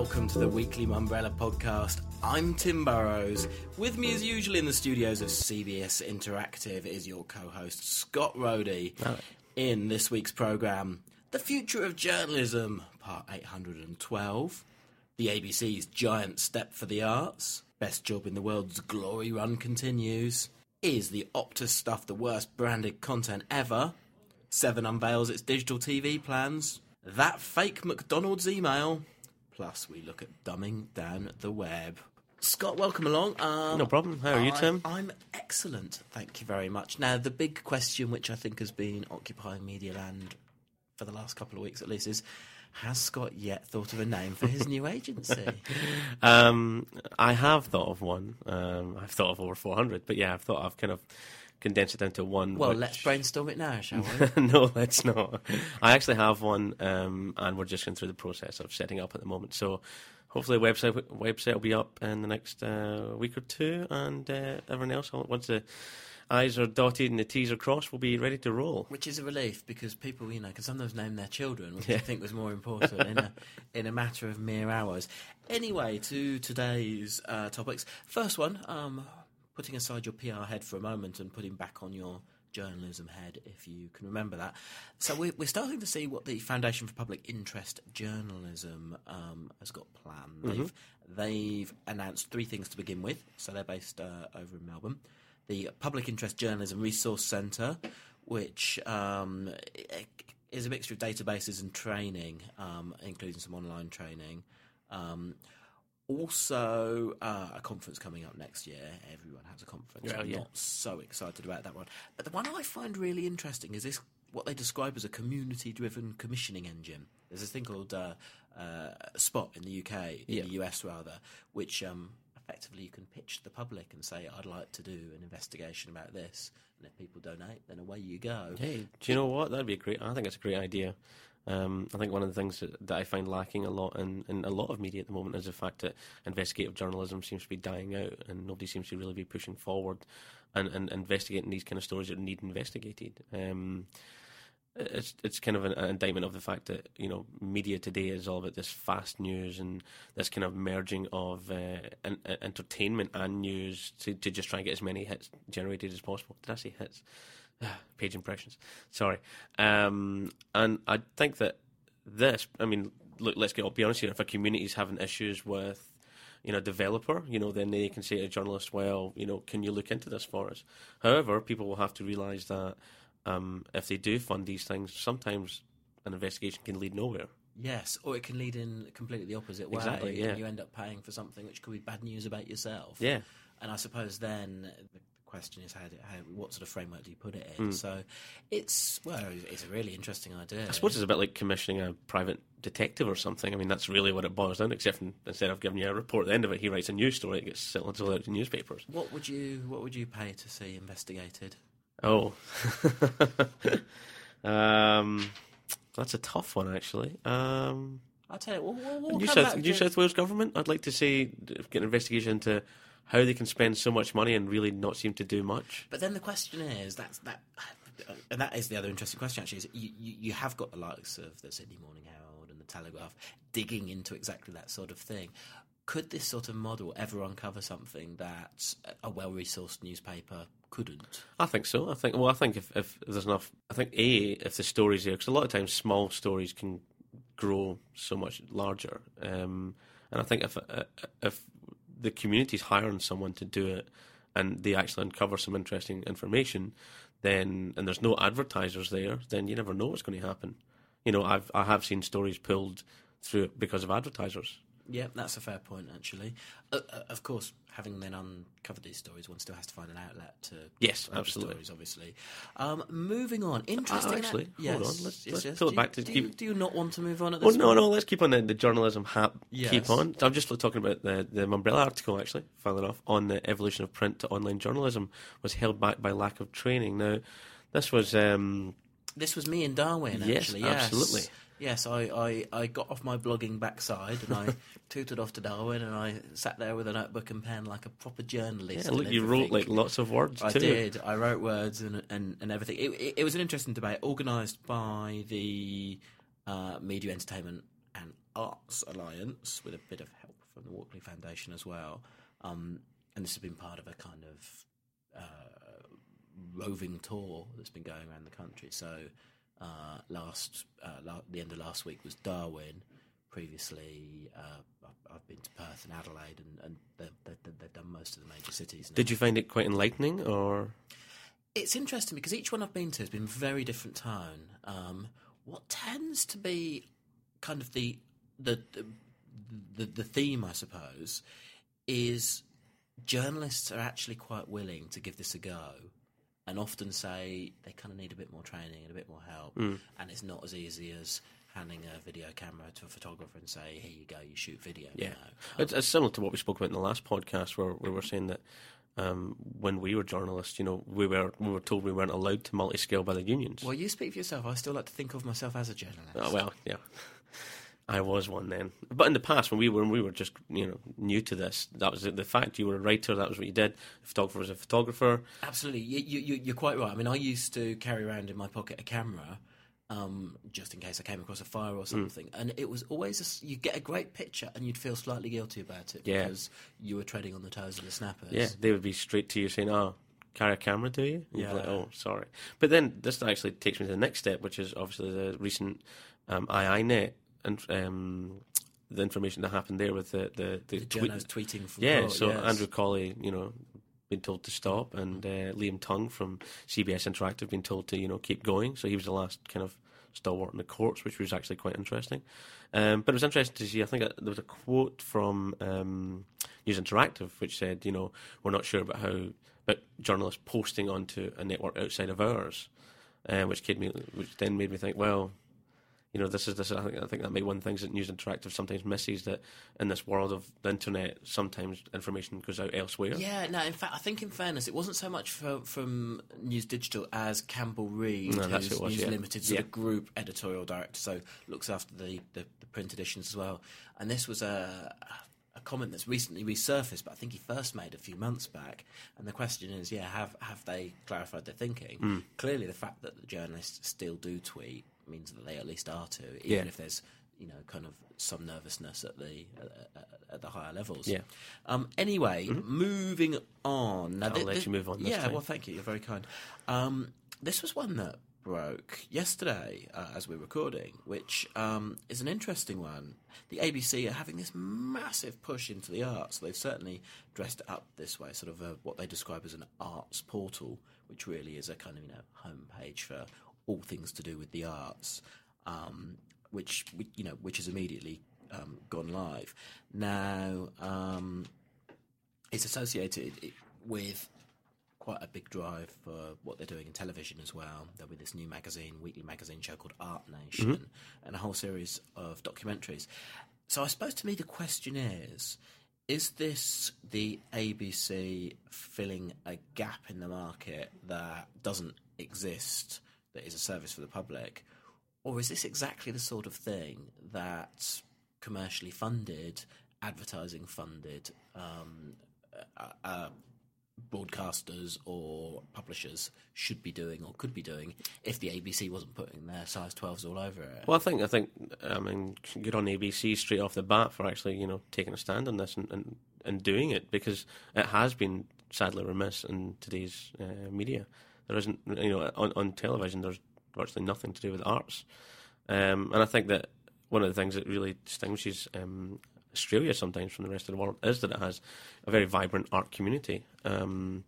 welcome to the weekly Mumbrella podcast. I'm Tim Burrowes. With me, as usual, in the studios of CBS Interactive is your co host, Scott Rody. In this week's programme, The Future of Journalism, part 812, the ABC's Giant Step for the Arts, Best Job in the World's Glory Run continues, Is the Optus stuff the worst branded content ever? Seven unveils its digital TV plans, That Fake McDonald's email, Plus, we look at dumbing down the web. Scott, welcome along. Um, No problem. How are you, I- Tim? I'm excellent. Thank you very much. Now, the big question, which I think has been occupying Media Land for the last couple of weeks at least, is has Scott yet thought of a name for his new agency? Um, I have thought of one. Um, I've thought of over 400, but yeah, I've thought I've kind of condensed it down to one. Well, which- let's brainstorm it now, shall we? no, let's not. I actually have one, um, and we're just going through the process of setting up at the moment. So hopefully, the website website will be up in the next uh, week or two, and uh, everyone else, once the I's are dotted and the T's are crossed, we'll be ready to roll. Which is a relief because people, you know, can sometimes name their children, which I think was more important in a in a matter of mere hours. Anyway, to today's uh, topics. First one, um, putting aside your PR head for a moment and putting back on your journalism head, if you can remember that. So we're, we're starting to see what the Foundation for Public Interest Journalism um, has got planned. They've they've announced three things to begin with. So they're based uh, over in Melbourne the Public Interest Journalism Resource Centre, which um, is a mixture of databases and training, um, including some online training. Um, also, uh, a conference coming up next year. Everyone has a conference. Yeah, I'm yeah. not so excited about that one. But the one I find really interesting is this what they describe as a community driven commissioning engine. There's this thing called uh, uh, Spot in the UK, in Yeah. the US rather, which um, effectively you can pitch to the public and say, I'd like to do an investigation about this. And if people donate, then away you go. Hey, do you know what? That'd be a great. I think it's a great idea. Um, I think one of the things that, that I find lacking a lot in, in a lot of media at the moment is the fact that investigative journalism seems to be dying out, and nobody seems to really be pushing forward and, and investigating these kind of stories that need investigated. Um, it's it's kind of an, an indictment of the fact that you know media today is all about this fast news and this kind of merging of uh, en- en- entertainment and news to, to just try and get as many hits generated as possible. Did I say hits? Page impressions. Sorry. Um, and I think that this. I mean, look. Let's get. I'll be honest here. If a community is having issues with you know, a developer, you know, then they can say to a journalist, well, you know, can you look into this for us? However, people will have to realise that um, if they do fund these things, sometimes an investigation can lead nowhere. Yes, or it can lead in completely the opposite way. Exactly, yeah. And you end up paying for something which could be bad news about yourself. Yeah. And I suppose then the question is how, do, how what sort of framework do you put it in? So it's well, it's a really interesting idea. I suppose it's a bit like commissioning a private detective or something. I mean, that's really what it boils down to, except from, instead of giving you a report at the end of it, he writes a news story that gets sold out to newspapers. What would you What would you pay to see investigated? Oh. um, that's a tough one, actually. Um, I'll tell you. We'll, we'll, New South, New South Wales government, I'd like to see get an investigation into how they can spend so much money and really not seem to do much. But then the question is that's that, and that is the other interesting question. Actually, is you, you, you have got the likes of the Sydney Morning Herald and the Telegraph digging into exactly that sort of thing. Could this sort of model ever uncover something that a well-resourced newspaper couldn't? I think so. I think well, I think if, if there's enough, I think a if the stories there, because a lot of times small stories can grow so much larger, um, and I think if uh, if the community's hiring someone to do it and they actually uncover some interesting information, then and there's no advertisers there, then you never know what's going to happen. You know, I've I have seen stories pulled through because of advertisers. Yeah, that's a fair point, actually. Uh, uh, of course, having then uncovered these stories, one still has to find an outlet to Yes, absolutely. stories, obviously. Um, moving on, interesting. Ah, actually, yes, hold on, let's- yes, let's yes. pull it Do you- back to do you, keep- do you not want to move on at Well, this no, point? no. Let's keep on the, the journalism hat. Yes. Keep on. I'm just talking about the the Mumbrella article actually. Funnily enough, on the evolution of print to online journalism was held back by lack of training. Now, this was um, This was me in Darwin, Yes, actually. Yes, absolutely. Yes, I, I, I got off my blogging backside and I tooted off to Darwin and I sat there with a notebook and pen like a proper journalist. yeah, look, you wrote like lots of words I too. did. I wrote words and and, and everything. It, it, it was an interesting debate organised by the uh, Media Entertainment and Arts Alliance with a bit of help from the Walkley Foundation as well. Um, and this has been part of a kind of uh, roving tour that's been going around the country. So uh, last uh, la- the end of last week was Darwin. Previously, uh, I've- been to Perth and Adelaide, and, and they've, they've, done most of the major cities. Now. Did you find it quite enlightening, or It's interesting because each one I've been to has been very different tone. Um, what tends to be kind of the the the, the, the theme, I suppose, is journalists are actually quite willing to give this a go, and often say they kind of need a bit more training and a bit more help, and it's not as easy as handing a video camera to a photographer and say, "Here you go, you shoot video." yeah, now." it's, it's similar to what we spoke about in the last podcast, where we were saying that um, when we were journalists, you know, we were we were told we weren't allowed to multi-scale by the unions. Well, you speak for yourself. I still like to think of myself as a journalist. Oh, well, yeah. I was one then, but in the past, when we were when we were just you know new to this, that was the fact. You were a writer. That was what you did. A photographer was a photographer. Absolutely, you, you, you- you're quite right. I mean, I used to carry around in my pocket a camera, um, just in case I came across a fire Hmm. or something, and it was always a you get a great picture, and you'd feel slightly guilty about it Yeah. because you were treading on the toes of the snappers. Yeah, they would be straight to you saying, "Oh, carry a camera, do you?" And you'd like, Yeah. "Oh, sorry." But then this actually takes me to the next step, which is obviously the recent um, IINet and um, the information that happened there with the the, the, the tweet- tweeting from Yeah, court, so yes. Andrew Colley, you know, been told to stop, and uh, Liam Tung from CBS Interactive been told to, you know, keep going. So he was the last kind of stalwart in the courts, which was actually quite interesting. Um, but it was interesting to see. I think uh, there was a quote from um, News Interactive which said, you know, we're not sure about how, about journalists posting onto a network outside of ours, uh, which me, which then made me think, well. You know, this is this. I think I think that may be one of the things that News Interactive sometimes misses that in this world of the internet, sometimes information goes out elsewhere. Yeah, no. In fact, I think in fairness, it wasn't so much from, from News Digital as Campbell Reid, No, who's was, News yeah. Limited sort Yeah. of group editorial director, so looks after the, the, the print editions as well. And this was a a comment that's recently resurfaced, but I think he first made a few months back. And the question is, yeah, have have they clarified their thinking? Hmm. Clearly, the fact that the journalists still do tweet means that they at least are to, even Yeah. if there's you know kind of some nervousness at the uh, at the higher levels. Yeah. Um, anyway, moving on. Now, I'll let you move on Yeah, time. well, thank you. You're very kind. Um, this was one that broke yesterday uh, as we're recording, which um, is an interesting one. The ABC are having this massive push into the arts. They've certainly dressed it up this way, sort of a, what they describe as an arts portal, which really is a kind of you know homepage for all things to do with the arts. Um, which you know, which has immediately um, gone live. Now, um, it's associated with quite a big drive for what they're doing in television as well. There'll be this new magazine, weekly magazine show called Art Nation, and a whole series of documentaries. So I suppose to me the question is. Is this the ABC filling a gap in the market that doesn't exist, that is a service for the public? Or is this exactly the sort of thing that commercially funded, advertising funded um, uh, uh, broadcasters or publishers should be doing or could be doing if the ABC wasn't putting their size 12s all over it? Well, I think I think I mean good on ABC straight off the bat for actually you know taking a stand on this and and, and doing it because it has been sadly remiss in today's uh, media. There isn't you know on, on television there's virtually nothing to do with arts, um, and I think that one of the things that really distinguishes um, Australia sometimes from the rest of the world is that it has a very vibrant art community. Um,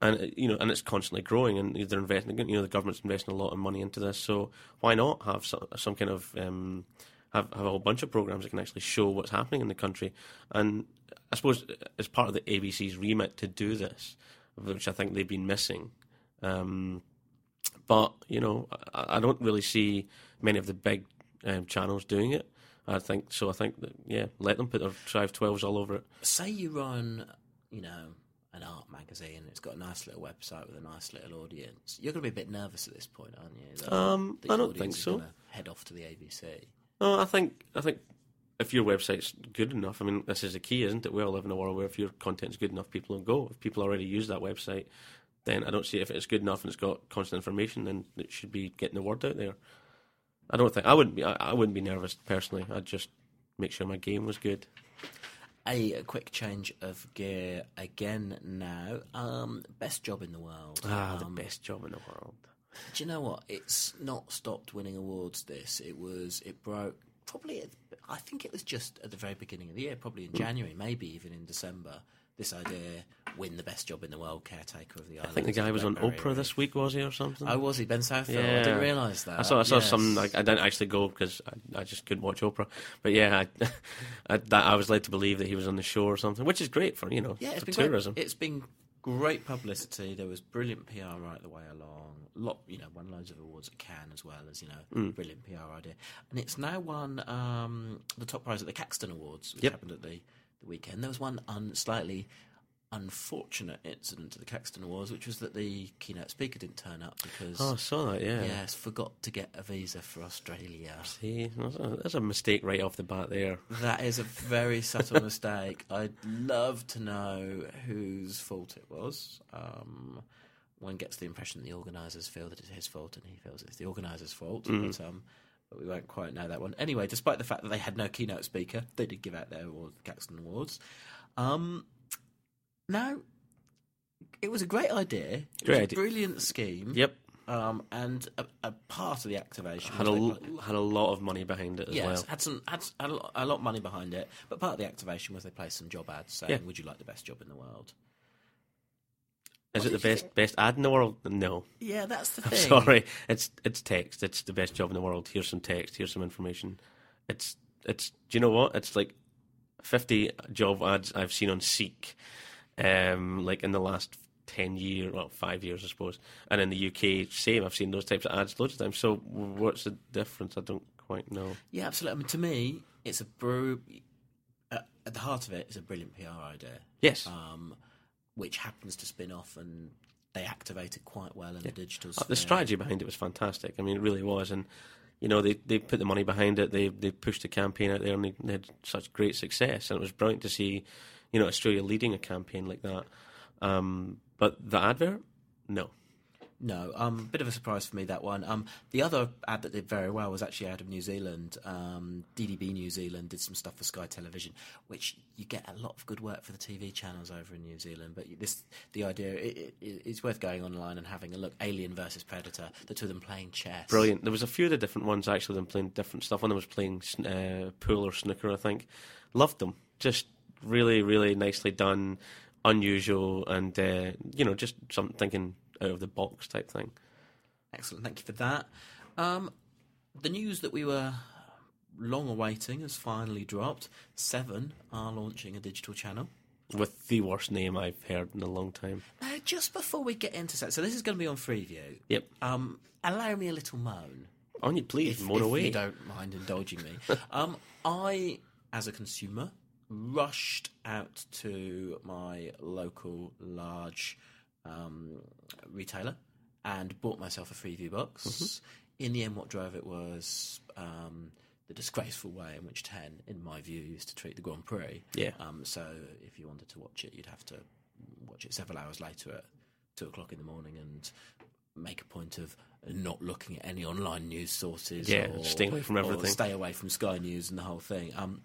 and uh, you know, and it's constantly growing, and they're investing. You know, the government's investing a lot of money into this, so why not have some, some kind of um, have have a whole bunch of programs that can actually show what's happening in the country? And I suppose as part of the ABC's remit to do this, which I think they've been missing. Um, but you know, I, I don't really see many of the big um, channels doing it. I think so. I think that yeah, let them put their Drive Twelves all over it. Say you run, you know, an art magazine, it's got a nice little website with a nice little audience. You're going to be a bit nervous at this point, aren't you? That Um, I don't think so. Head off to the ABC. No, I think I think if your website's good enough, I mean, this is the key, isn't it? We all live in a world where if your content's good enough, people will go. If people already use that website, then I don't see if it's good enough and it's got constant information, then it should be getting the word out there. I don't think I wouldn't be. I, I wouldn't be nervous personally. I'd just make sure my game was good. A, a quick change of gear again now. Um, best job in the world. Ah, Um, the best job in the world. Do you know what? It's not stopped winning awards. This it was. It broke probably. At, I think it was just at the very beginning of the year, probably in Hmm. January, maybe even in December. This idea win the best job in the world, caretaker of the island. I think the guy was on Oprah this week, was he, or something? Oh, was he Ben Southall? I didn't realise that. I saw I saw Yes. some. Like, I didn't actually go because I, I just couldn't watch Oprah. But yeah, I, I, that, I was led to believe that he was on the show or something, which is great for you know Yeah, it's for been tourism. Great. It's been great publicity. There was brilliant PR right the way along. Lot, you know, won loads of awards at Cannes as well as you know, Mm. brilliant PR idea. And it's now won um, the top prize at the Caxton Awards, which Yep. happened at the, the weekend. There was one un- slightly unfortunate incident to the Caxton Awards, which was that the keynote speaker didn't turn up because. Oh, I saw that. Yeah. Yes, forgot to get a visa for Australia. See, that's a, that's a mistake right off the bat there. That is a very subtle mistake. I'd love to know whose fault it was. Um, one gets the impression the organisers feel that it's his fault, and he feels it's the organisers' fault. But, um, but we won't quite know that one. Anyway, despite the fact that they had no keynote speaker, they did give out their award, Caxton Awards. Um, now, it was a great idea. It was Great a idea. brilliant scheme. Yep, Um, and a, a part of the activation had a was they l- pla- had a lot of money behind it as Yes, well. had some had, had a, lot, a lot of money behind it, but part of the activation was they placed some job ads saying, Yeah. "Would you like the best job in the world?" Is What it the best think? best ad in the world? No, Yeah, that's the I'm thing. sorry. It's it's text. It's the best job in the world. Here's some text. Here's some information. It's it's. Do you know what? It's like fifty job ads I've seen on Seek, um, like in the last ten years, well, five years, I suppose. And in the UK, same. I've seen those types of ads loads of times. So what's the difference? I don't quite know. Yeah, absolutely. I mean, to me, it's a bro. Uh, at the heart of it is a brilliant PR idea, Yes. um, which happens to spin off, and they activate it quite well in the digital. Uh, The strategy behind it was fantastic. I mean, it really was, and you know they, they put the money behind it. They they pushed the campaign out there, and they, they had such great success. And it was brilliant to see, you know, Australia leading a campaign like that. Um, but the advert, no. No, um, bit of a surprise for me that one. Um, the other ad that did very well was actually out of New Zealand. Um, DDB New Zealand did some stuff for Sky Television, which you get a lot of good work for the TV channels over in New Zealand. But this, the idea, it, it, it's worth going online and having a look. Alien versus Predator, the two of them playing chess. Brilliant. There was a few of the different ones actually. Them playing different stuff. One of them was playing uh, pool or snooker, I think. Loved them. Just really, really nicely done, unusual, and uh, you know, just something thinking out of the box type thing. Excellent, thank you for that. Um, the news that we were long awaiting has finally dropped. Seven are launching a digital channel. With the worst name I've heard in a long time. Now, just before we get into that, so this is going to be on Freeview. Yep. Um, allow me a little moan, On you, please. if, moan if away. you don't mind indulging me. um, I, as a consumer, rushed out to my local large um, retailer and bought myself a Freeview box. Mm-hmm. In the end, what drove it was um, the disgraceful way in which Ten, in my view, used to treat the Grand Prix. Yeah. Um, so if you wanted to watch it, you'd have to watch it several hours later at two o'clock in the morning and make a point of not looking at any online news sources. Yeah, or, staying away from everything. stay away from Sky News and the whole thing. Um,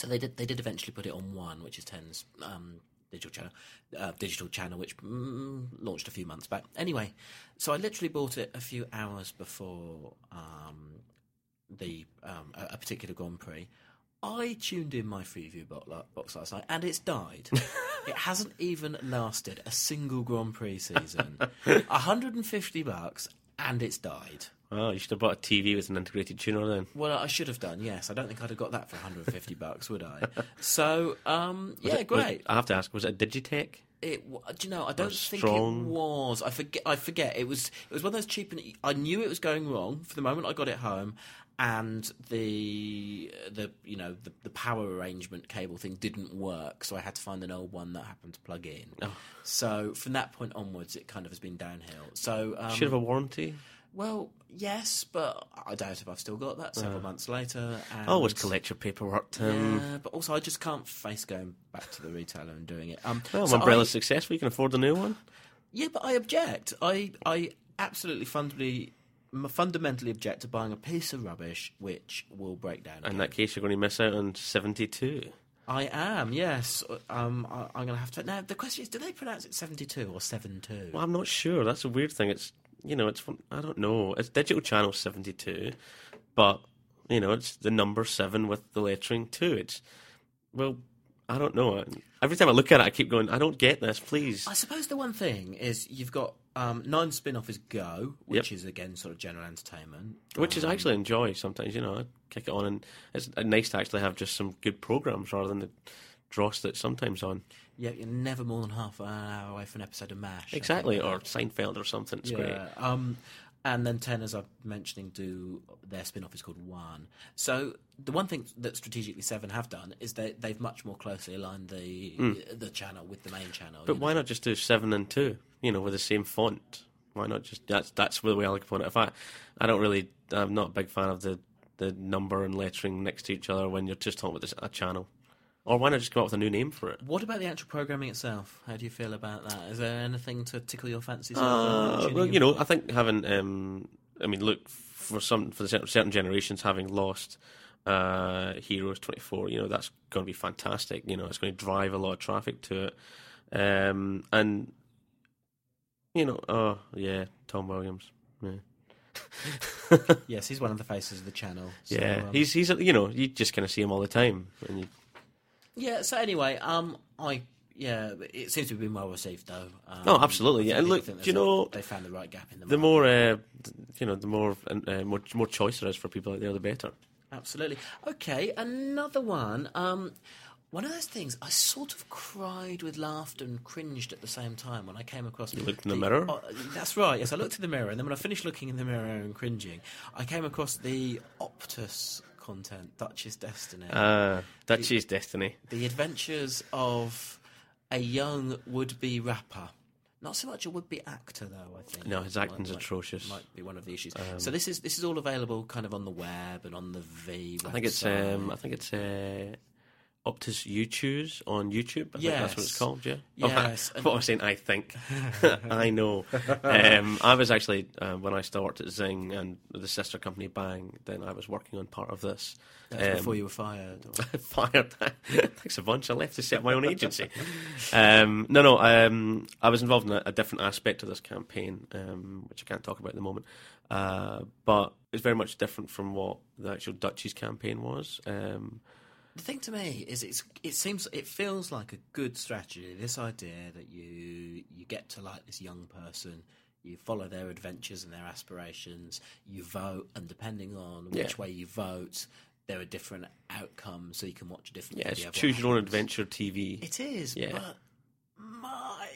so they did. They did eventually put it on one, which is Ten's um, digital channel, uh, digital channel, which mm, launched a few months back. Anyway, so I literally bought it a few hours before um, the um, a, a particular Grand Prix. I tuned in my Freeview box last night, and it's died. it hasn't even lasted a single Grand Prix season. 150 bucks, and it's died. Oh, you should have bought a TV with an integrated tuner then. Well, I should have done. Yes, I don't think I'd have got that for 150 bucks, would I? So, um, yeah, it- was- great. I have to ask, was it a Digitech? It, do you know? I don't think strong? it was. I forget. I forget. It was. It was one of those cheap. And I knew it was going wrong for the moment I got it home, and the the you know the, the power arrangement cable thing didn't work, so I had to find an old one that happened to plug in. Oh. So from that point onwards, it kind of has been downhill. So um, should have a warranty. well, yes, but I doubt if I've still got that several months later. And Always collect your paperwork, Tim. Yeah, but also I just can't face going back to the retailer and doing it. Um, Well, so Mumbrella's I- successful. You can afford a new one. yeah, but I object. I I absolutely fundamentally fundamentally object to buying a piece of rubbish which will break down. In that case, you're going to miss out on 72. I am, yes. Um, I, I'm going to have to. Now, the question is, do they pronounce it 72 or 72? Well, I'm not sure. That's a weird thing. It's you know, it's fun- I don't know. It's digital channel 72, but you know, it's the number seven with the lettering two. It's well, I don't know. Every time I look at it, I keep going. I don't get this. Please. I suppose the one thing is you've got um, nine spin off is Go, which Yep. is again sort of general entertainment. Which is Um, actually enjoy sometimes, you know. I kick it on, and it's nice to actually have just some good programs rather than the dross that's sometimes on. Yeah, you're never more than half an hour away from an episode of MASH. Exactly, or. Seinfeld or something. It's great. Yeah. Um, and then Ten, as I'm mentioning, do their spin-off is called One. So the one thing that strategically Seven have done is they they've much more closely aligned the the channel with the main channel. But why not just do seven and two? You know, with the same font. Why not just that's that's the way I look upon it. If I, I don't really, I'm not a big fan of the the number and lettering next to each other when you're just talking about this, a channel. Or why not just come up with a new name for it? What about the actual programming itself? How do you feel about that? Is there anything to tickle your fancy? Uh, well, you know, I think having, um, I mean, look for some for the certain generations having lost uh, Heroes twenty four. You know, that's going to be fantastic. You know, it's going to drive a lot of traffic to it, um, and you know, oh yeah, Tom Williams. Yeah. yes, he's one of the faces of the channel. So, Yeah, um, he's he's you know you just kind of see him all the time, and you, yeah. So anyway, um, I yeah, it seems to have been well received though. Um, Oh, absolutely, yeah. And look, do you know, they found the right gap in the the more uh, you know, the more uh, more more choice there is for people out there, the better. Absolutely. Okay, another one. Um, one of those things I sort of cried with laughter and cringed at the same time when I came across. You looked in the mirror? oh, that's right. Yes, I looked in the mirror, and then when I finished looking in the mirror and cringing, I came across the Optus content, Dutch's Destiny, Uh, Dutchie's destiny. the adventures of a young would-be rapper. Not so much a would-be actor, though. I think No, his acting's might- atrocious. Might be one of the issues. so this is this is all available kind of on the web and on the V. I think it's um, I think it's uh, Optus YouTube's on YouTube. I think that's what it's called. Yeah. Yes, Oh, what I was saying, I think. I know. Um, I was actually uh, when I started at Zing and the sister company Bang. Then I was working on part of this. That's Um, before you were fired. or- fired. Thanks a bunch. I left to set up my own agency. Um, no, no. Um, I was involved in a, a different aspect of this campaign, um, which I can't talk about at the moment. Uh, but it's very much different from what the actual Dutchies campaign was. Um, The thing to me is, it's it seems it feels like a good strategy. This idea that you you get to like this young person, you follow their adventures and their aspirations, you vote, and depending on which Yeah. way you vote, there are different outcomes. So you can watch a different. yeah, it's choose your own adventure TV. It is, Yeah. but my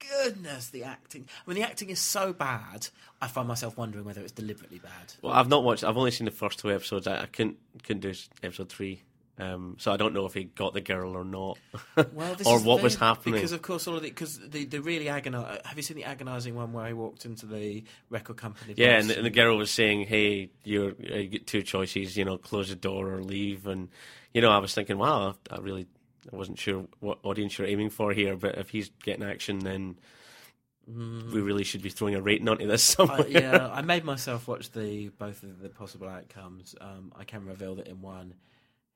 goodness, the acting. I mean, the acting is so bad. I find myself wondering whether it's deliberately bad. Well, I've not watched. I've only seen the first two episodes. I, I couldn't couldn't do episode three. Um, so I don't know if he got the girl or not, Well, or what was happening. Because of course, all of the because the the really agonizing. Have you seen the agonising one where he walked into the record company? Yeah, and the, and the girl was saying, "Hey, you're, uh, you get two choices. You know, close the door or leave." And you know, I was thinking, "Wow, I really, I wasn't sure what audience you're aiming for here. But if he's getting action, then we really should be throwing a rating onto this somewhere." I, yeah, I made myself watch the both of the possible outcomes. Um, I can reveal that in one,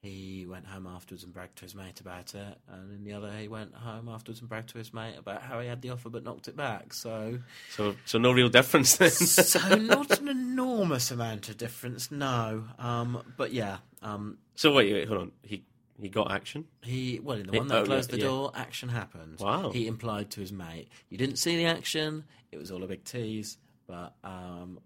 he went home afterwards and bragged to his mate about it, and in the other, he went home afterwards and bragged to his mate about how he had the offer but knocked it back. So, so, so no real difference then. so not an enormous amount of difference, no. Um, but yeah, um, so wait, wait, hold on. He he got action. He well in the He- one that oh, closed yeah, the yeah. door, action happened. Wow. He implied to his mate, "You didn't see the action. It was all a big tease." But um,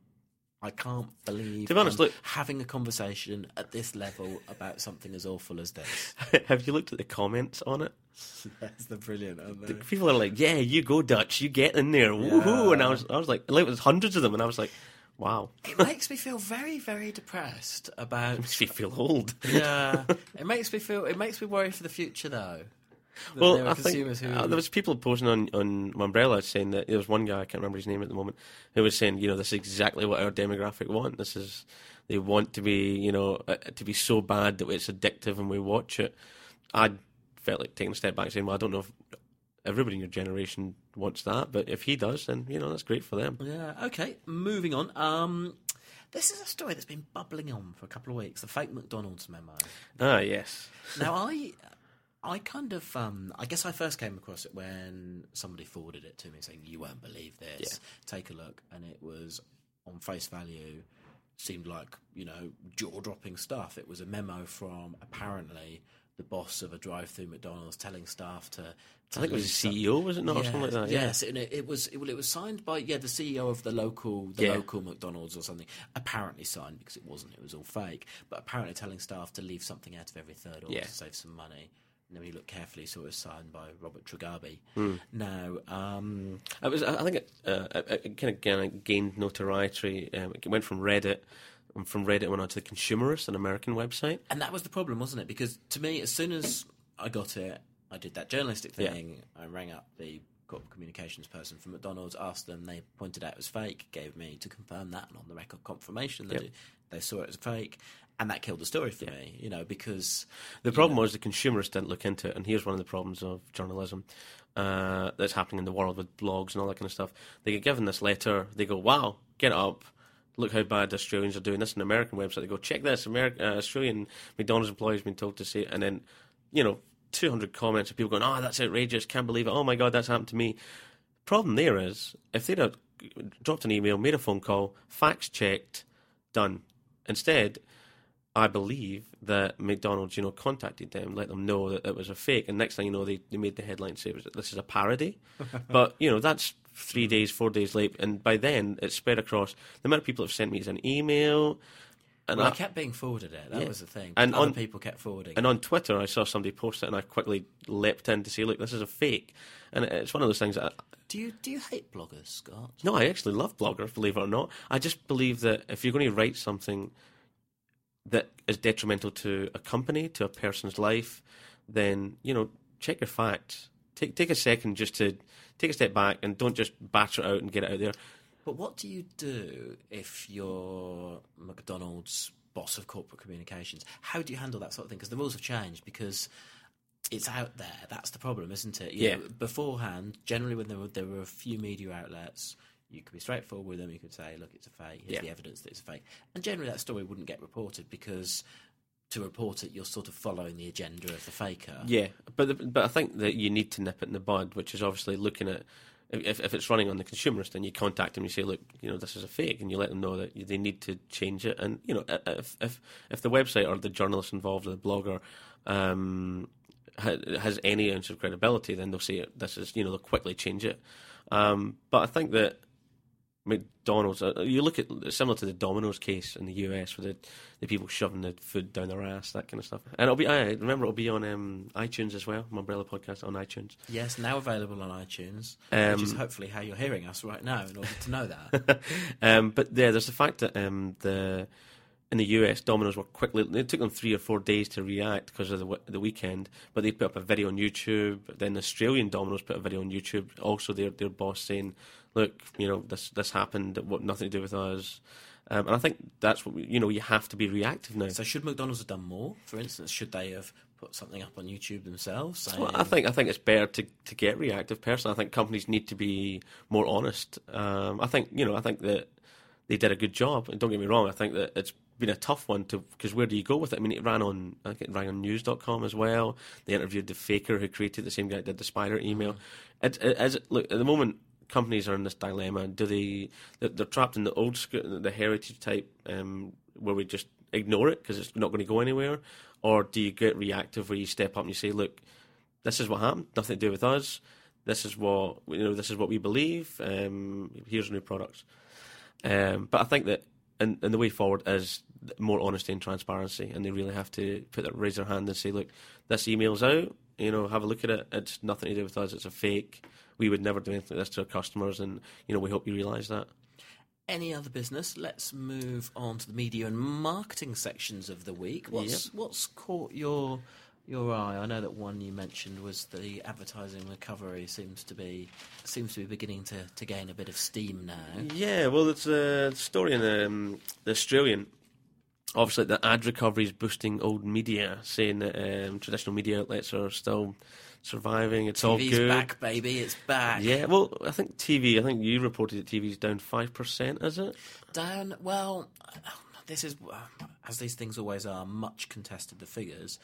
I can't believe To be honest, I'm look- having a conversation at this level about something as awful as this. Have you looked at the comments on it? That's the brilliant. The people are like, "Yeah, you go Dutch, you get in there, woohoo!" And I was, I was like, like, there's hundreds of them, and I was like, "Wow, It makes me feel very, very depressed about. makes me feel old." yeah, it makes me feel. It makes me worry for the future, though. Well, I think who uh, there was people posting on on Mumbrella saying that there was one guy I can't remember his name at the moment who was saying, you know, this is exactly what our demographic want. This is they want to be, you know, uh, to be so bad that it's addictive and we watch it. I felt like taking a step back, saying, well, I don't know if everybody in your generation wants that. But if he does, then you know that's great for them. Yeah. Okay. Moving on. Um, this is a story that's been bubbling on for a couple of weeks. The fake McDonald's memo. Ah, yes. Now I. I kind of, um, I guess I first came across it when somebody forwarded it to me saying, "You won't believe this. Yeah. Take a look." And it was on face value, seemed like you know jaw-dropping stuff. It was a memo from apparently the boss of a drive-through McDonald's telling staff to. to I think it was the CEO, was it not, or something like that? Yeah. Yes, and it, it was it, well, it was signed by yeah the CEO of the local the Yeah. local McDonald's or something. Apparently signed because it wasn't. It was all fake. But apparently telling staff to leave something out of every third order Yeah. to save some money. And then when you look carefully, so it was signed by Robert Tragabi. Hmm. Now, um, It was. I think it, uh, it, kind of gained- gained notoriety. Um, it went from Reddit, and from Reddit went on to the Consumerist, an American website. and that was the problem, wasn't it? Because to me, as soon as I got it, I did that journalistic Yeah. thing. I rang up the corporate communications person from McDonald's, asked them. They pointed out it was fake, gave me to confirm that, and on the record confirmation that Yep. it, they saw it as fake, and that killed the story for me. You know, because The problem was the consumers didn't look into it, and here's one of the problems of journalism uh, that's happening in the world with blogs and all that kind of stuff. They get given this letter, they go, "Wow, get up." Look how bad Australians are doing this. An American website, they go, "Check this." American uh, Australian McDonald's employees been told to say, it. and then you know, 200 comments of people going, "Oh, that's outrageous! Can't believe it! Oh my god, that's happened to me." Problem there is, if they'd have dropped an email, made a phone call, facts checked, done. Instead, I believe that McDonald's, you know, contacted them, let them know that it was a fake, and next thing you know, they, they made the headline say this is a parody. but you know, that's three days, four days late, and by then it's spread across. The amount of people have sent me is an email, and well, I I- kept being forwarded it. That Yeah. was the thing. And Other on- people kept forwarding. and on Twitter, I saw somebody post it, and I quickly leapt in to say, "Look, this is a fake." And it's one of those things that do you do you hate bloggers, Scott? No, I actually love bloggers, believe it or not. I just believe that if you're going to write something that is detrimental to a company, to a person's life, then, you know, check your facts. Take take a second just to take a step back and don't just batter it out and get it out there. But what do you do if you're McDonald's boss of corporate communications? How do you handle that sort of thing? Because the rules have changed because it's out there. That's the problem, isn't it? You Yeah. know, beforehand, generally when there were there were a few media outlets, you could be straightforward with them. You could say, "Look, it's a fake. Here's Yeah. the evidence that it's a fake." And generally, that story wouldn't get reported because to report it, you're sort of following the agenda of the faker. Yeah, but the, but I think that you need to nip it in the bud, which is obviously looking at if if it's running on the consumerist, then you contact them, you say, look, you know, this is a fake, and you let them know that they need to change it. And you know, if if if the website or the journalist involved or the blogger um, ha- has any ounce of credibility, then they'll say this is you know they'll quickly change it. Um, but I think that McDonald's, uh, you look at similar to the Domino's case in the US with the, the people shoving the food down their ass, that kind of stuff. And it'll be, I remember it'll be on um, iTunes as well, my Mumbrella podcast on iTunes. Yes, now available on iTunes, Um, which is hopefully how you're hearing us right now in order to know that. um, but yeah, there's the fact that um, the in the US, Domino's were quickly. It took them three or four days to react because of the the weekend. But they put up a video on YouTube. Then the Australian Domino's put a video on YouTube. Also, their their boss saying, "Look, you know this this happened. What nothing to do with us." Um, and I think that's what we, you know. You have to be reactive now. So should McDonald's have done more? For instance, should they have put something up on YouTube themselves? Saying, Well, I think I think it's better to, to get reactive. Personally, I think companies need to be more honest. Um, I think you know I think that they did a good job. And don't get me wrong, I think that it's been a tough one to because where do you go with it? I mean, it ran on I think it ran on News.com as well. They interviewed the faker who created the same guy that did the spider email. It, it, as it, look at the moment, companies are in this dilemma. Do they they're, trapped in the old school, the heritage type, um, where we just ignore it because it's not going to go anywhere, or do you get reactive where you step up and you say, look this is what happened. Nothing to do with us. This is what you know. This is what we believe. Um, here's new products. Um, but I think that and, and the way forward is more honesty and transparency, and they really have to put that raise their hand and say, look, this email's out. You know, have a look at it. It's nothing to do with us. It's a fake. We would never do anything like this to our customers, and you know, we hope you realise that. any other business? Let's move on to the media and marketing sections of the week. What's what's caught your your eye? I know that one you mentioned was the advertising recovery seems to be seems to be beginning to, to gain a bit of steam now. Yeah, well, it's a story in um, the Australian. Obviously, the ad recovery is boosting old media, saying that um, traditional media outlets are still surviving. It's all TV's good. back, baby. It's back. Yeah, well, I think TV. I think you reported that TV's down five percent. Is it? Down. Well, this is as these things always are. Much contested the figures,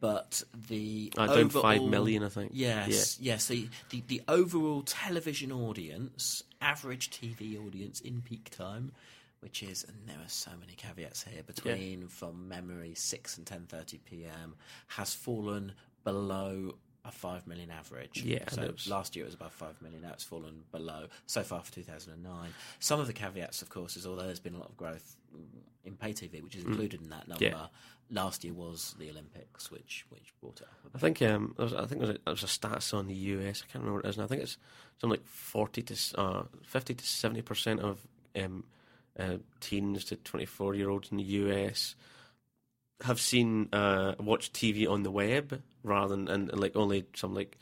but the Uh, down overall, five million, I think. Yes, yes. The, the the overall television audience, average TV audience in peak time, which is and there are so many caveats here between from memory six and ten thirty p.m. has fallen below a five million average. Yeah, so and it was- last year it was above five million. Now it's fallen below so far for two thousand and nine. Some of the caveats, of course, is although there's been a lot of growth in pay TV, which is included in that number. Mm. Yeah. Last year was the Olympics, which which brought it up. I think um, was, I think there was, a, there was a stats on the US. I can't remember what it is. And I think it's something like forty to uh, fifty to seventy percent of um, uh, teens to twenty four year olds in the US have seen uh, watched TV on the web rather than and like only some like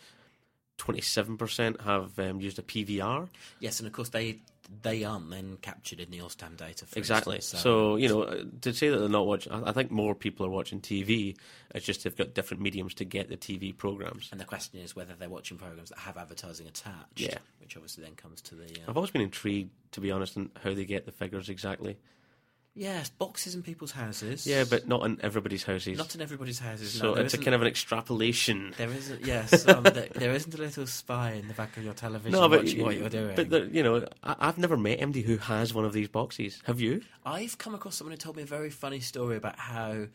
twenty seven percent have um, used a PVR. Yes, and of course they they aren't then captured in the OzTAM data. For Exactly. instance, So you know, uh, to say that they're not watching, I I think more people are watching TV. It's just they've got different mediums to get the TV programs. and the question is whether they're watching programs that have advertising attached. Yeah. which obviously then comes to the uh, I've always been intrigued, to be honest, in how they get the figures exactly. Yes boxes in people's houses. Yeah, but not in everybody's houses. not in everybody's houses. so no, it's a kind of an extrapolation. There isn't. Yes, um, there, there isn't a little spy in the back of your television watching what you're doing. But the, you know, I, I've never met MD who has one of these boxes. Have you? I've come across someone who told me a very funny story about how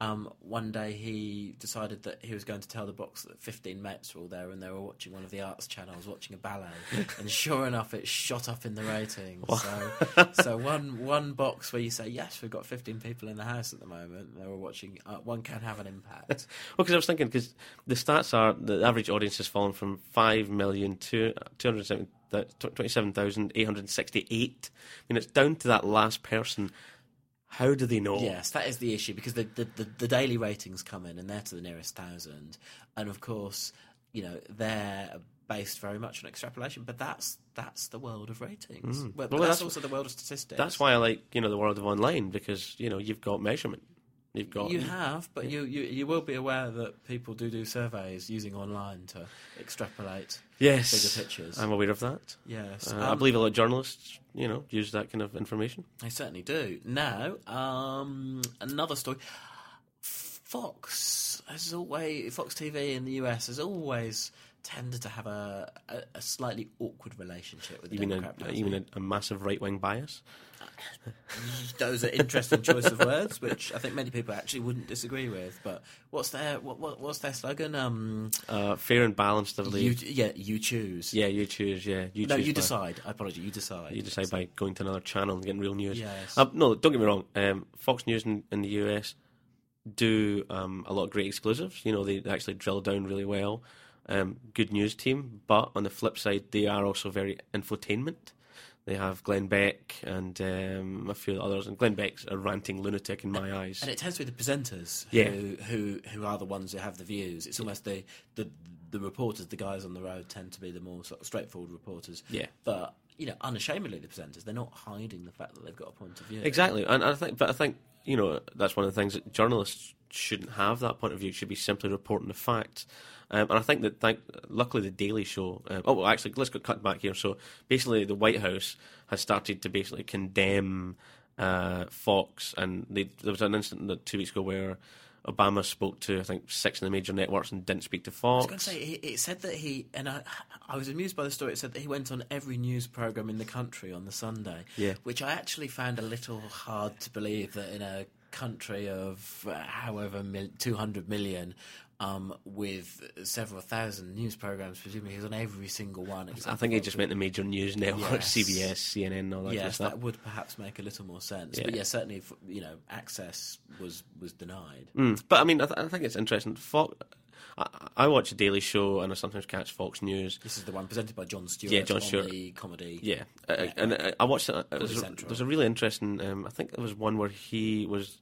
um, one day he decided that he was going to tell the box that 15 mates were all there and they were watching one of the arts channels, watching a ballet. and sure enough, it shot up in the ratings. So, so one one box where you say, yes, we've got 15 people in the house at the moment, they were watching, uh, one can have an impact. Well, because I was thinking, because the stats are the average audience has fallen from 5 million to 227,868. I mean, it's down to that last person. How do they know? Yes, that is the issue because the, the, the, the daily ratings come in and they're to the nearest thousand, and of course, you know they're based very much on extrapolation. But that's that's the world of ratings. Mm. Well, but Well, that's, that's- also the world of statistics. That's why I like, you know, the world of online, because, you know, you've got measurement. You've got. you have, but you, you you will be aware that people do do surveys using online to extrapolate yes. bigger pictures. I'm aware of that. yes, Uh, I um, believe a lot of journalists, you know, use that kind of information. They certainly do. Now, um, another story. Fox has always Fox TV in the US has always tended to have a, a, a slightly awkward relationship with the You mean Democrat a, you mean a, a massive right wing bias? Those are interesting choice of words, which I think many people actually wouldn't disagree with. But what's their what, what what's their slogan? Um, Uh, fair and balanced, I you, believe. yeah, you choose. yeah, you choose. Yeah, you no, choose. you by- decide. I apologize. You decide. You decide by going to another channel and getting real news. Yes. Um, no, don't get me wrong. Um, Fox News in, in the US do um, a lot of great exclusives. You know, they actually drill down really well. Um, good news team, but on the flip side, they are also very infotainment. They have Glenn Beck and um, a few others, and Glenn Beck's a ranting lunatic in my eyes. And it tends to be the presenters Yeah. who, who who are the ones who have the views. It's almost the, the the reporters, the guys on the road, tend to be the more sort of straightforward reporters. Yeah. But you know, unashamedly, the presenters they're not hiding the fact that they've got a point of view. Exactly, and I think, but I think you know that's one of the things that journalists shouldn't have that point of view. Should be simply reporting the facts. Um, and I think that, thank, luckily, the Daily Show. Um, oh, well, actually, let's go cut back here. So basically, the White House has started to basically condemn uh, Fox, and they, there was an incident that two weeks ago where Obama spoke to I think six of the major networks and didn't speak to Fox. I was going to say it, said that he and I, I was amused by the story. It said that he went on every news program in the country on the Sunday. Yeah. which I actually found a little hard to believe that in a country of uh, however mil- two hundred million. Um, with several thousand news programs, presumably he was on every single one. I think it just meant the major news networks, Yes. CBS, CNN, all that yes, stuff. that would perhaps make a little more sense. Yeah. But yeah, certainly, you know, access was was denied. Mm. But I mean, I, th- I think it's interesting. Fox, I, I watch the Daily Show and I sometimes catch Fox News. This is the one presented by Jon Stewart. Yeah, Jon on Stewart. comedy. Yeah, uh, and uh, I watched it. uh, There's a, Central. there's a really interesting. Um, I think there was one where he was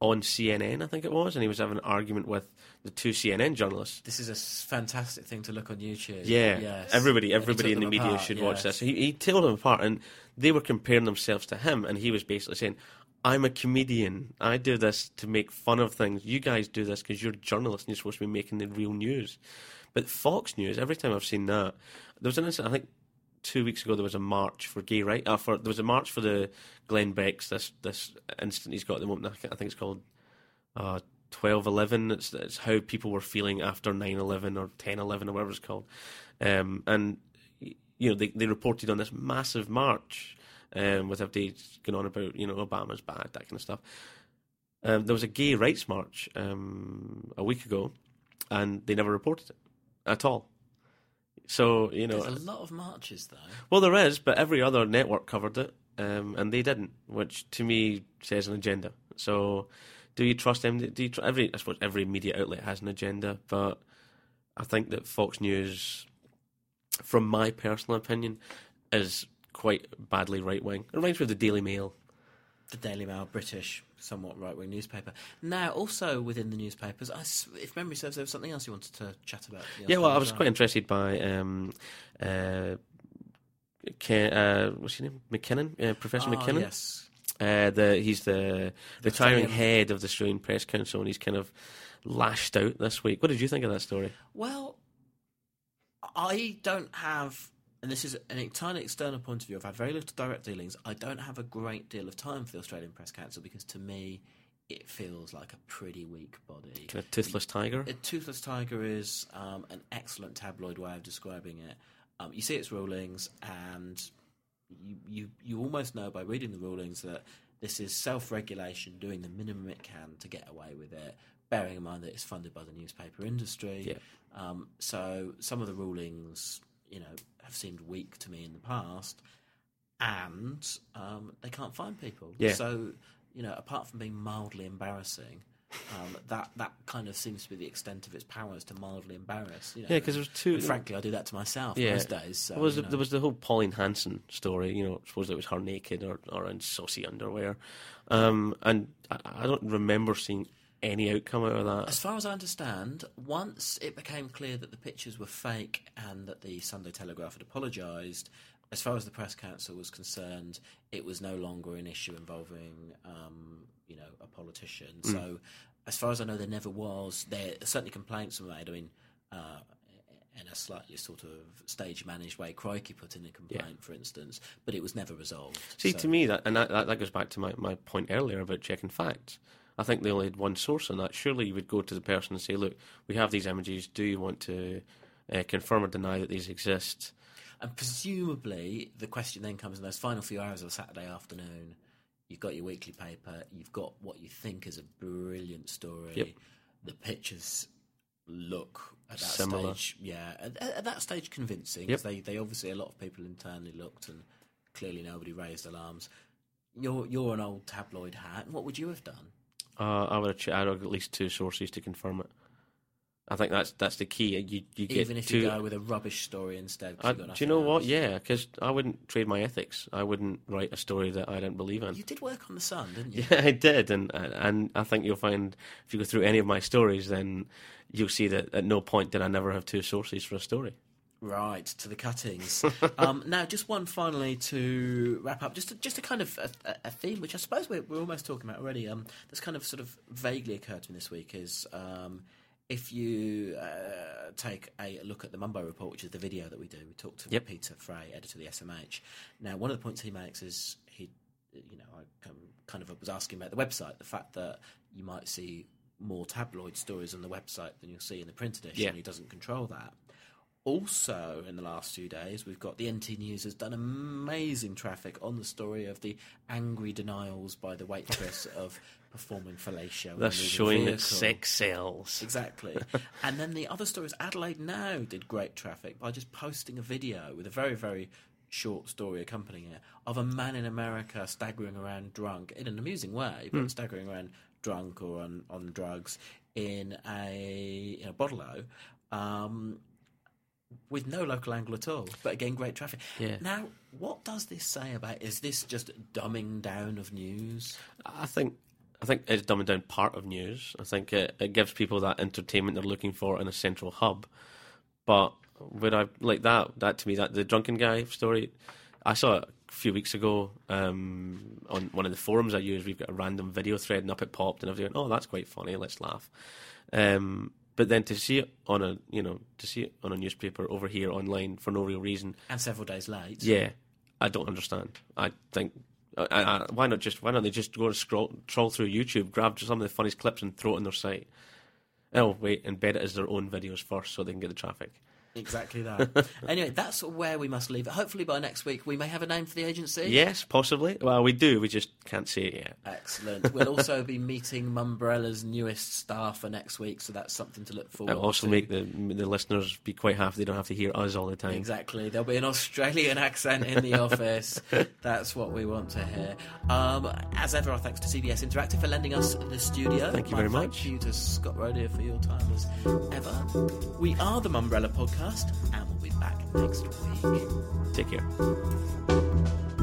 on CNN. I think it was, and he was having an argument with the two CNN journalists. This is a fantastic thing to look on YouTube. Yeah, yes. everybody, everybody in the media apart, should watch yes. this. He, he told them apart, and they were comparing themselves to him, and he was basically saying, I'm a comedian. I do this to make fun of things. You guys do this because you're journalists and you're supposed to be making the real news. But Fox News, every time I've seen that, there was an incident. I think two weeks ago there was a march for gay right. Uh, for there was a march for the Glenn Beck's this this incident he's got at the moment. I think it's called uh, twelve eleven. It's it's how people were feeling after 9-11 or ten eleven or whatever it's called. Um, and you know they they reported on this massive march um, with updates going on about you know Obama's bad that kind of stuff. Um, there was a gay rights march um, a week ago, and they never reported it at all. So you know, there's a lot of marches though. Well, there is, but every other network covered it, um, and they didn't, which to me says an agenda. So, do you trust them? Do you tr- every? I suppose every media outlet has an agenda, but I think that Fox News, from my personal opinion, is quite badly right wing. It reminds me of the Daily Mail. The Daily Mail, British, somewhat right wing newspaper. Now, also within the newspapers, I, if memory serves, there was something else you wanted to chat about. Yeah, well, I was quite interested by. Um, uh, Ken, uh, what's your name? McKinnon, uh, Professor oh, McKinnon. Yes, uh, the he's the, retiring head of the Australian Press Council, and he's kind of lashed out this week. What did you think of that story? Well, I don't have and this is an entirely external point of view. I've had very little direct dealings. I don't have a great deal of time for the Australian Press Council because to me, it feels like a pretty weak body. Kind of toothless tiger. A toothless tiger is um, an excellent tabloid way of describing it. Um, you see its rulings, and you, you you almost know by reading the rulings that this is self-regulation doing the minimum it can to get away with it. Bearing in mind that it's funded by the newspaper industry. Yeah. Um, so some of the rulings you know have seemed weak to me in the past, and um, they can't find people. Yeah. So you know, apart from being mildly embarrassing. Um, that that kind of seems to be the extent of its powers to mildly embarrass. You know, yeah, because there's two. frankly, I do that to myself Yeah. most days. So, There was, you the, know. there was the whole Pauline Hanson story. You know, suppose it was her naked or, or in saucy underwear, um, and I, I don't remember seeing any outcome out of that. As far as I understand, once it became clear that the pictures were fake and that the Sunday Telegraph had apologised, as far as the press council was concerned, it was no longer an issue involving, um, you know, a politician. So, as far as I know, there never was. There certainly complaints were made. I mean, uh, in a slightly sort of stage managed way, Crikey put in a complaint, for instance, but it was never resolved. See, So- to me, that and that, that, that goes back to my, my point earlier about checking facts. I think they only had one source on that. Surely you would go to the person and say, "Look, we have these images. Do you want to uh, confirm or deny that these exist?" And presumably, the question then comes in those final few hours of a Saturday afternoon. You've got your weekly paper. You've got what you think is a brilliant story. Yep. The pictures look at that Similar. stage, yeah, at, at that stage convincing. Yep. They, they obviously a lot of people internally looked, and clearly nobody raised alarms. You're you're an old tabloid hat. What would you have done? Uh, I would have ch- I'd have at least two sources to confirm it. I think that's that's the key. You you get Even if two. you go with a rubbish story instead. I, do you know what? Yeah, because I wouldn't trade my ethics. I wouldn't write a story that I didn't believe in. You did work on the Sun, didn't you? Yeah, I did, and and I think you'll find if you go through any of my stories, then you'll see that at no point did I never have two sources for a story. Right to the cuttings. um, now, just one finally to wrap up. Just a, just a kind of a, a- a theme, which I suppose we're, we're almost talking about already. Um, that's kind of sort of vaguely occurred to me this week is um, if you uh, take a look at the Mumbo report, which is the video that we do. We talked to Yep. Peter Fray, editor of the SMH. Now, one of the points he makes is he, you know, I kind of- was asking about the website, the fact that you might see more tabloid stories on the website than you'll see in the print edition. Yeah. He doesn't control that. Also, in the last few days, we've got the NT News has done amazing traffic on the story of the angry denials by the waitress of performing fellatio. That's showing that sex sells. Exactly. and then the other stories, Adelaide Now did great traffic by just posting a video with a very, very short story accompanying it of a man in America staggering around drunk in an amusing way, but staggering around drunk or on, on drugs in a, in a bottle um, with no local angle at all. But again, great traffic. Yeah. Now, what does this say about? Is this just dumbing down of news? I think I think it's dumbing down part of news. I think it, it gives people that entertainment they're looking for in a central hub. But would I like that? That to me, that the drunken guy story, I saw it a few weeks ago um, on one of the forums I use. We've got a random video thread, and up it popped, and I was going, "Oh, that's quite funny. Let's laugh." Um, but then to see it on a you know to see it on a newspaper over here online for no real reason, and several days late. yeah, I don't understand. I think. I, I, why not just? Why don't they just go and scroll, troll through YouTube, grab some of the funniest clips, and throw it on their site? Oh wait, embed it as their own videos first, so they can get the traffic. Exactly that. anyway, that's where we must leave it. Hopefully by next week we may have a name for the agency. Yes, possibly. Well, we do. We just can't see it yet. Excellent. We'll also be meeting Mumbrella's newest staff for next week, so that's something to look forward It'll also to. make the the listeners be quite happy they don't have to hear us all the time. Exactly. There'll be an Australian accent in the office. That's what we want to hear. Um, as ever, our thanks to CBS Interactive for lending us the studio. Thank you My very thank much. you to Scott Rodier for your time as ever. We are the Mumbrella Podcast, and we'll be back next week. Take care.